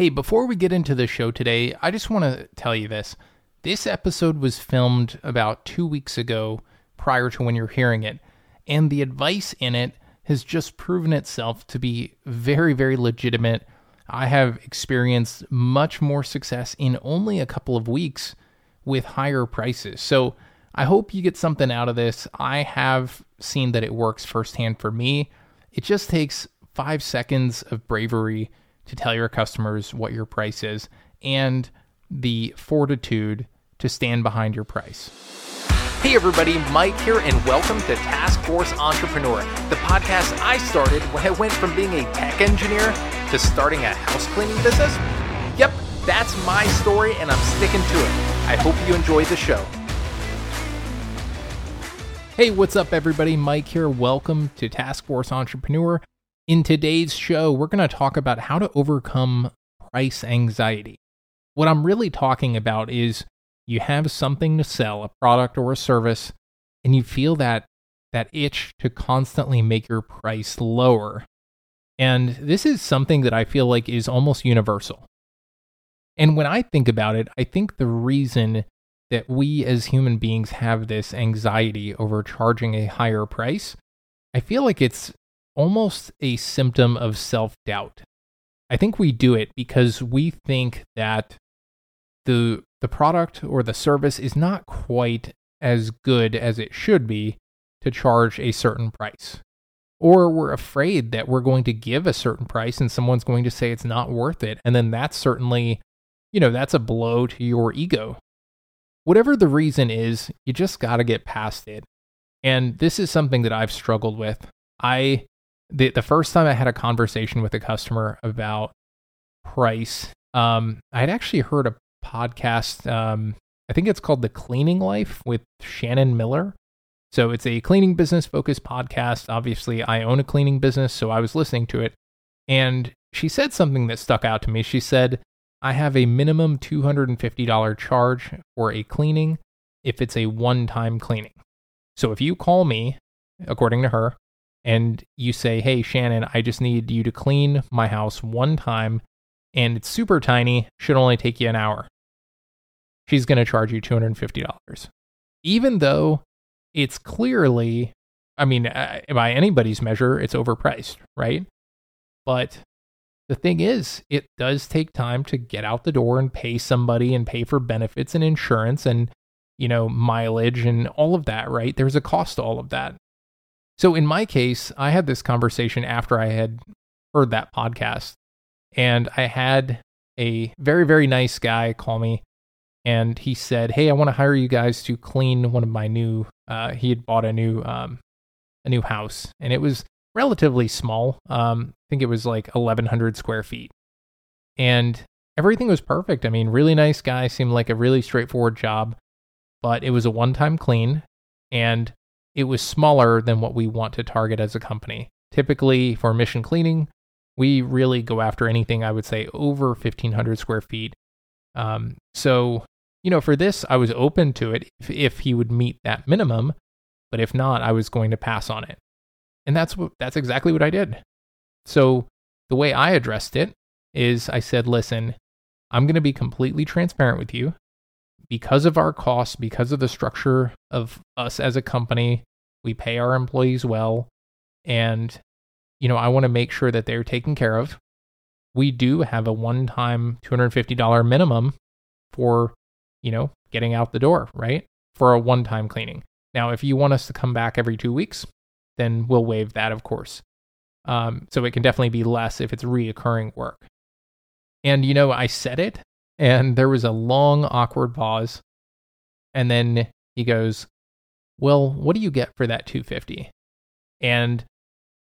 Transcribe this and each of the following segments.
Hey, before we get into the show today, I just want to tell you this. This episode was filmed about two weeks ago prior to when you're hearing it, and the advice in it has just proven itself to be very, very legitimate. I have experienced much more success in only a couple of weeks with higher prices. So I hope you get something out of this. I have seen that it works firsthand for me. It just takes five seconds of bravery to tell your customers what your price is and the fortitude to stand behind your price. Hey everybody, Mike here, and welcome to Task Force Entrepreneur, the podcast I started when I went from being a tech engineer to starting a house cleaning business. Yep, that's my story, and I'm sticking to it. I hope you enjoy the show. Hey, what's up, everybody? Mike here. Welcome to Task Force Entrepreneur. In today's show, we're going to talk about how to overcome price anxiety. What I'm really talking about is you have something to sell, a product or a service, and you feel that that itch to constantly make your price lower. And this is something that I feel like is almost universal. And when I think about it, I think the reason that we as human beings have this anxiety over charging a higher price, I feel like it's almost a symptom of self doubt. I think we do it because we think that the the product or the service is not quite as good as it should be to charge a certain price. Or we're afraid that we're going to give a certain price and someone's going to say it's not worth it. And then that's certainly, you know, that's a blow to your ego. Whatever the reason is, you just got to get past it. And this is something that I've struggled with. I the the first time I had a conversation with a customer about price, um, I had actually heard a podcast. Um, I think it's called The Cleaning Life with Shannon Miller. So it's a cleaning business focused podcast. Obviously, I own a cleaning business, so I was listening to it. And she said something that stuck out to me. She said, I have a minimum $250 charge for a cleaning if it's a one time cleaning. So if you call me, according to her, and you say, Hey, Shannon, I just need you to clean my house one time and it's super tiny, should only take you an hour. She's going to charge you $250. Even though it's clearly, I mean, uh, by anybody's measure, it's overpriced, right? But the thing is, it does take time to get out the door and pay somebody and pay for benefits and insurance and, you know, mileage and all of that, right? There's a cost to all of that. So in my case, I had this conversation after I had heard that podcast and I had a very, very nice guy call me and he said, Hey, I want to hire you guys to clean one of my new, uh, he had bought a new, um, a new house and it was relatively small. Um, I think it was like 1100 square feet and everything was perfect. I mean, really nice guy, seemed like a really straightforward job, but it was a one time clean and it was smaller than what we want to target as a company. Typically, for mission cleaning, we really go after anything I would say over 1500 square feet. Um, so, you know, for this, I was open to it if, if he would meet that minimum, but if not, I was going to pass on it. And that's what that's exactly what I did. So, the way I addressed it is I said, "Listen, I'm going to be completely transparent with you because of our costs, because of the structure of us as a company, we pay our employees well and you know, I want to make sure that they're taken care of. We do have a one-time $250 minimum for, you know, getting out the door, right? For a one-time cleaning. Now, if you want us to come back every 2 weeks, then we'll waive that, of course. Um, so it can definitely be less if it's reoccurring work. And you know, I said it, and there was a long, awkward pause. And then he goes, Well, what do you get for that 250? And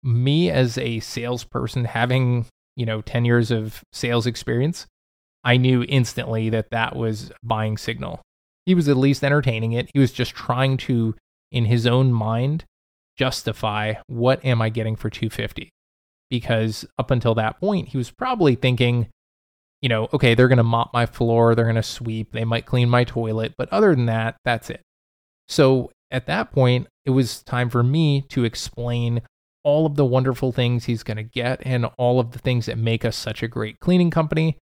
me as a salesperson, having, you know, 10 years of sales experience, I knew instantly that that was buying signal. He was at least entertaining it. He was just trying to, in his own mind, justify what am I getting for 250? Because up until that point, he was probably thinking, you know, okay, they're going to mop my floor, they're going to sweep, they might clean my toilet, but other than that, that's it. So at that point, it was time for me to explain all of the wonderful things he's going to get and all of the things that make us such a great cleaning company.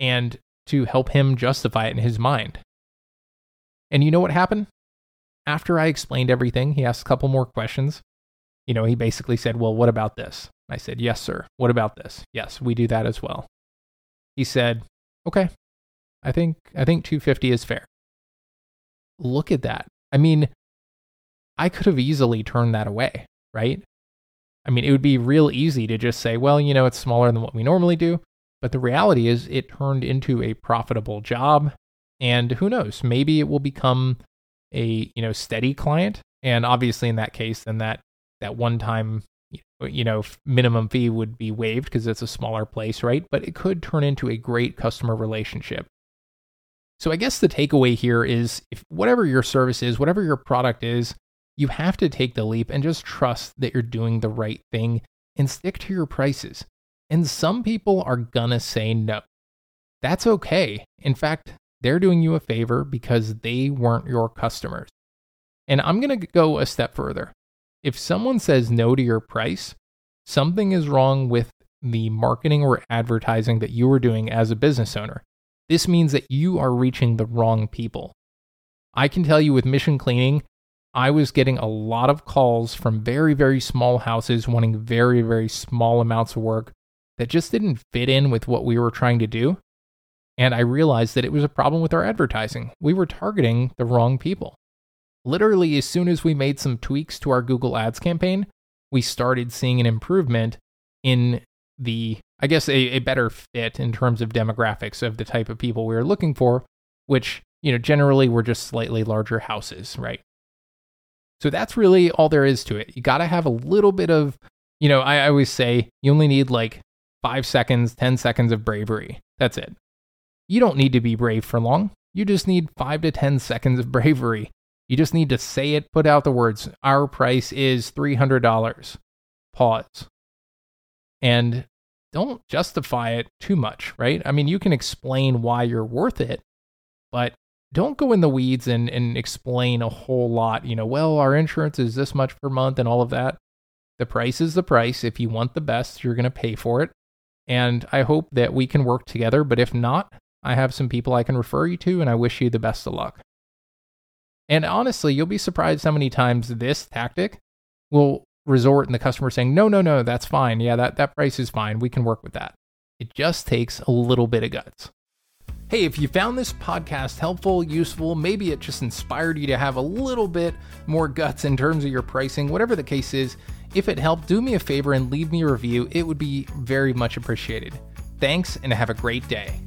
and to help him justify it in his mind. And you know what happened? After I explained everything, he asked a couple more questions. You know, he basically said, Well, what about this? I said, Yes, sir. What about this? Yes, we do that as well. He said, Okay, I think I think 250 is fair. Look at that. I mean, I could have easily turned that away, right? I mean, it would be real easy to just say, well, you know, it's smaller than what we normally do. But the reality is, it turned into a profitable job. And who knows, maybe it will become a you know steady client. And obviously, in that case, then that that one time you know minimum fee would be waived because it's a smaller place, right? But it could turn into a great customer relationship. So I guess the takeaway here is if whatever your service is, whatever your product is, you have to take the leap and just trust that you're doing the right thing and stick to your prices. And some people are gonna say no. That's okay. In fact, they're doing you a favor because they weren't your customers. And I'm gonna go a step further. If someone says no to your price, something is wrong with the marketing or advertising that you are doing as a business owner. This means that you are reaching the wrong people. I can tell you with mission cleaning, I was getting a lot of calls from very, very small houses wanting very, very small amounts of work that just didn't fit in with what we were trying to do. And I realized that it was a problem with our advertising. We were targeting the wrong people. Literally, as soon as we made some tweaks to our Google Ads campaign, we started seeing an improvement in the, I guess, a, a better fit in terms of demographics of the type of people we were looking for, which, you know, generally were just slightly larger houses, right? So that's really all there is to it. You got to have a little bit of, you know, I, always say you only need like five seconds, 10 seconds of bravery. That's it. You don't need to be brave for long. You just need five to 10 seconds of bravery. You just need to say it, put out the words, our price is $300. Pause. And don't justify it too much, right? I mean, you can explain why you're worth it, but don't go in the weeds and, and explain a whole lot. You know, well, our insurance is this much per month and all of that. The price is the price. If you want the best, you're going to pay for it. And I hope that we can work together. But if not, I have some people I can refer you to, and I wish you the best of luck. And honestly, you'll be surprised how many times this tactic will resort in the customer saying, no, no, no, that's fine. Yeah, that, that price is fine. We can work with that. It just takes a little bit of guts. Hey, if you found this podcast helpful, useful, maybe it just inspired you to have a little bit more guts in terms of your pricing, whatever the case is, if it helped, do me a favor and leave me a review. It would be very much appreciated. Thanks and have a great day.